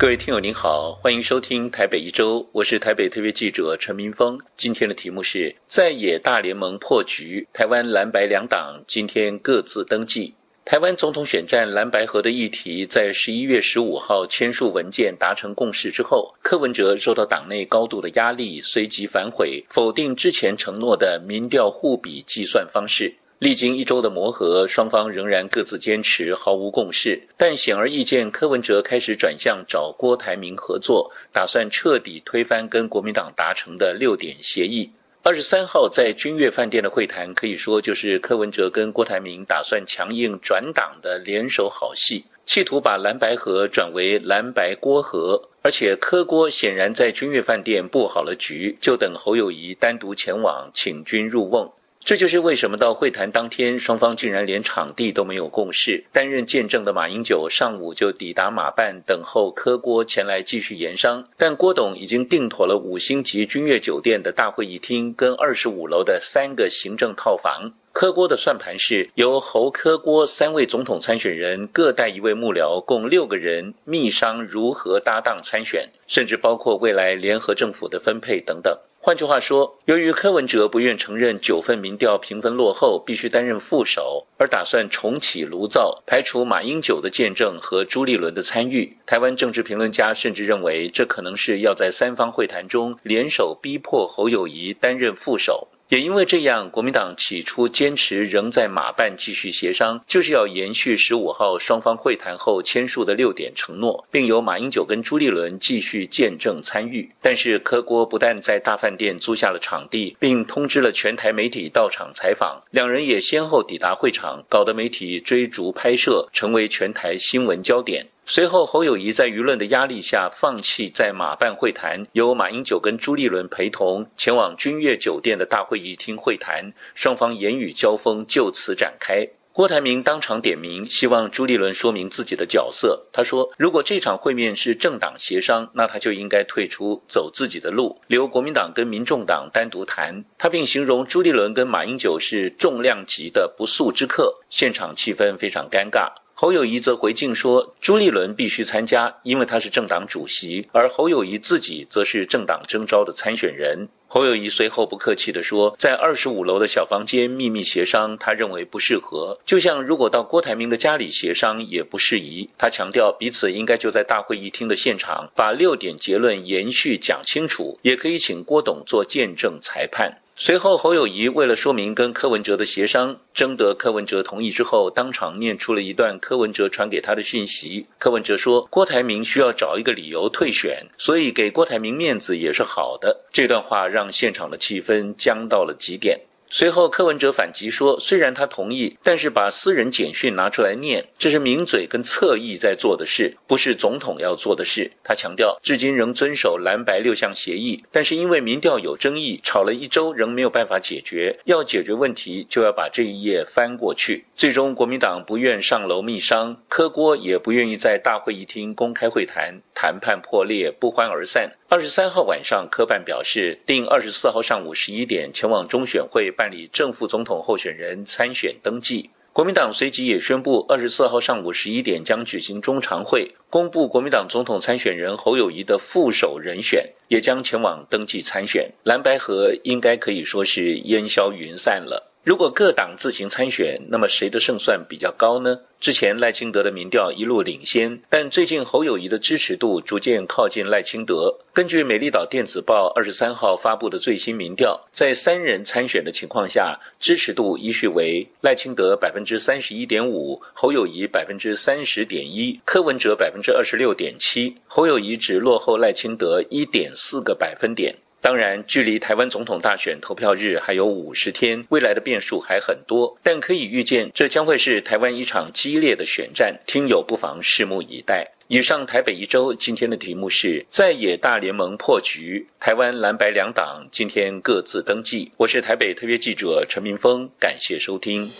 各位听友您好，欢迎收听台北一周，我是台北特约记者陈明峰。今天的题目是在野大联盟破局，台湾蓝白两党今天各自登记。台湾总统选战蓝白河的议题，在十一月十五号签署文件达成共识之后，柯文哲受到党内高度的压力，随即反悔，否定之前承诺的民调互比计算方式。历经一周的磨合，双方仍然各自坚持，毫无共识。但显而易见，柯文哲开始转向找郭台铭合作，打算彻底推翻跟国民党达成的六点协议。二十三号在君悦饭店的会谈，可以说就是柯文哲跟郭台铭打算强硬转党的联手好戏，企图把蓝白河转为蓝白郭河。而且柯郭显然在君悦饭店布好了局，就等侯友谊单独前往请君入瓮。这就是为什么到会谈当天，双方竟然连场地都没有共识。担任见证的马英九上午就抵达马办，等候柯郭前来继续研商。但郭董已经订妥了五星级君悦酒店的大会议厅跟二十五楼的三个行政套房。柯郭的算盘是由侯柯郭三位总统参选人各带一位幕僚，共六个人密商如何搭档参选，甚至包括未来联合政府的分配等等。换句话说，由于柯文哲不愿承认九份民调评分落后，必须担任副手，而打算重启炉灶，排除马英九的见证和朱立伦的参与。台湾政治评论家甚至认为，这可能是要在三方会谈中联手逼迫侯友谊担任副手。也因为这样，国民党起初坚持仍在马办继续协商，就是要延续十五号双方会谈后签署的六点承诺，并由马英九跟朱立伦继续见证参与。但是柯郭不但在大饭店租下了场地，并通知了全台媒体到场采访，两人也先后抵达会场，搞得媒体追逐拍摄，成为全台新闻焦点。随后，侯友谊在舆论的压力下放弃在马办会谈，由马英九跟朱立伦陪同前往君悦酒店的大会议厅会谈，双方言语交锋就此展开。郭台铭当场点名，希望朱立伦说明自己的角色。他说：“如果这场会面是政党协商，那他就应该退出，走自己的路，留国民党跟民众党单独谈。”他并形容朱立伦跟马英九是重量级的不速之客，现场气氛非常尴尬。侯友谊则回敬说：“朱立伦必须参加，因为他是政党主席，而侯友谊自己则是政党征召的参选人。”侯友谊随后不客气地说：“在二十五楼的小房间秘密协商，他认为不适合。就像如果到郭台铭的家里协商也不适宜。他强调，彼此应该就在大会议厅的现场，把六点结论延续讲清楚，也可以请郭董做见证裁判。”随后，侯友谊为了说明跟柯文哲的协商，征得柯文哲同意之后，当场念出了一段柯文哲传给他的讯息。柯文哲说：“郭台铭需要找一个理由退选，所以给郭台铭面子也是好的。”这段话让让现场的气氛僵到了极点。随后，柯文哲反击说：“虽然他同意，但是把私人简讯拿出来念，这是名嘴跟侧翼在做的事，不是总统要做的事。”他强调，至今仍遵守蓝白六项协议，但是因为民调有争议，吵了一周仍没有办法解决。要解决问题，就要把这一页翻过去。最终，国民党不愿上楼密商，柯郭也不愿意在大会议厅公开会谈，谈判破裂，不欢而散。二十三号晚上，科办表示，定二十四号上午十一点前往中选会办理正副总统候选人参选登记。国民党随即也宣布，二十四号上午十一点将举行中常会，公布国民党总统参选人侯友谊的副手人选，也将前往登记参选。蓝白河应该可以说是烟消云散了。如果各党自行参选，那么谁的胜算比较高呢？之前赖清德的民调一路领先，但最近侯友谊的支持度逐渐靠近赖清德。根据美丽岛电子报二十三号发布的最新民调，在三人参选的情况下，支持度依序为赖清德百分之三十一点五，侯友谊百分之三十点一，柯文哲百分之二十六点七，侯友谊只落后赖清德一点四个百分点。当然，距离台湾总统大选投票日还有五十天，未来的变数还很多。但可以预见，这将会是台湾一场激烈的选战，听友不妨拭目以待。以上台北一周今天的题目是在野大联盟破局，台湾蓝白两党今天各自登记。我是台北特约记者陈明峰，感谢收听。